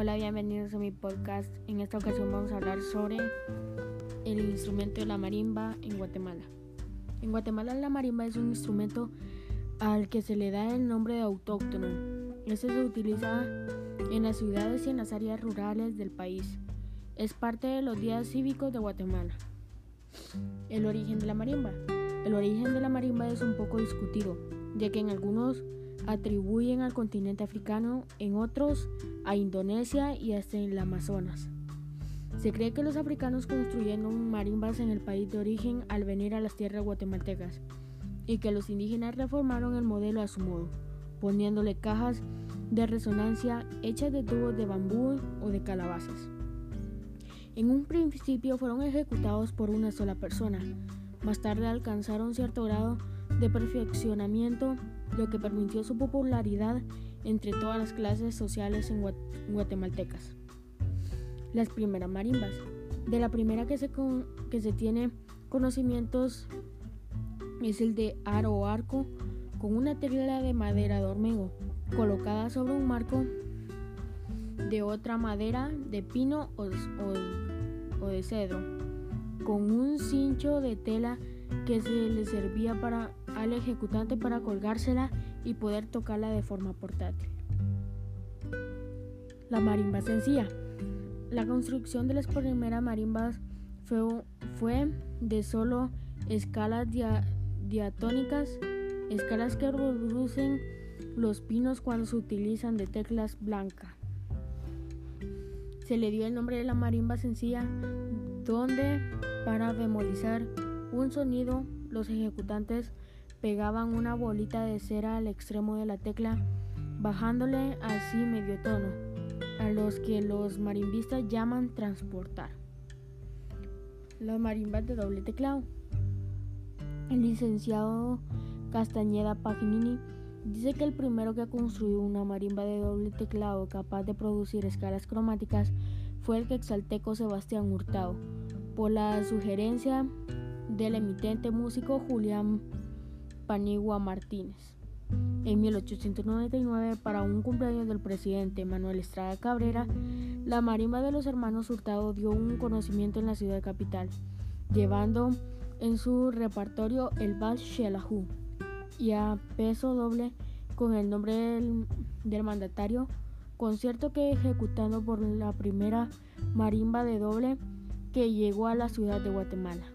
bienvenidos a mi podcast. En esta ocasión vamos a hablar sobre el instrumento de la marimba en Guatemala. En Guatemala la marimba es un instrumento al que se le da el nombre de autóctono. Este se utiliza en las ciudades y en las áreas rurales del país. Es parte de los días cívicos de Guatemala. El origen de la marimba. El origen de la marimba es un poco discutido, ya que en algunos atribuyen al continente africano, en otros a Indonesia y hasta en el Amazonas. Se cree que los africanos construyeron marimbas en el país de origen al venir a las tierras guatemaltecas y que los indígenas reformaron el modelo a su modo, poniéndole cajas de resonancia hechas de tubos de bambú o de calabazas. En un principio fueron ejecutados por una sola persona, más tarde alcanzaron cierto grado de perfeccionamiento lo que permitió su popularidad entre todas las clases sociales en guatemaltecas. Las primeras marimbas. De la primera que se, que se tiene conocimientos es el de aro o arco con una tela de madera de hormigo colocada sobre un marco de otra madera de pino o, o de cedro con un cincho de tela que se le servía para al ejecutante para colgársela y poder tocarla de forma portátil. La marimba sencilla. La construcción de las primeras marimbas fue, de solo escalas diatónicas, escalas que reducen los pinos cuando se utilizan de teclas blancas. Se le dio el nombre de la marimba sencilla, donde para bemolizar un sonido los ejecutantes pegaban una bolita de cera al extremo de la tecla, bajándole así medio tono, a los que los marimbistas llaman transportar. Las marimbas de doble teclado. El licenciado Castañeda Paginini dice que el primero que construyó una marimba de doble teclado capaz de producir escalas cromáticas fue el quexalteco Sebastián Hurtado, por la sugerencia del emitente músico Julián Panigua Martínez. En 1899, para un cumpleaños del presidente Manuel Estrada Cabrera, la marimba de los hermanos Hurtado dio un conocimiento en la ciudad capital, llevando en su repertorio el vals Shelahu y a peso doble con el nombre del, del mandatario, concierto que ejecutando por la primera marimba de doble que llegó a la ciudad de Guatemala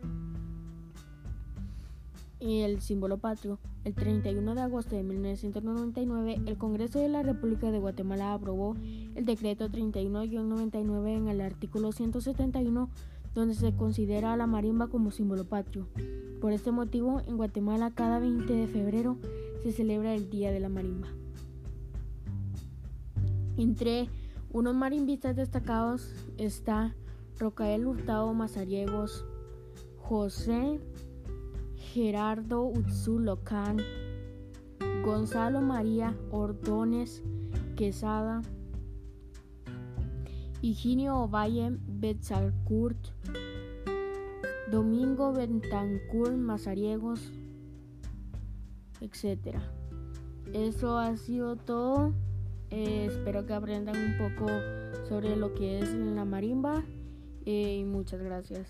y el símbolo patrio. El 31 de agosto de 1999, el Congreso de la República de Guatemala aprobó el decreto 31-99 en el artículo 171, donde se considera a la marimba como símbolo patrio. Por este motivo, en Guatemala cada 20 de febrero se celebra el Día de la Marimba. Entre unos marimbistas destacados está Rocael Hurtado Mazariegos, José Gerardo Utzulocán, Gonzalo María Ordones Quesada, Higinio Ovalle Betzalcourt, Domingo Bentancur Mazariegos, etc. Eso ha sido todo. Eh, espero que aprendan un poco sobre lo que es la marimba eh, y muchas gracias.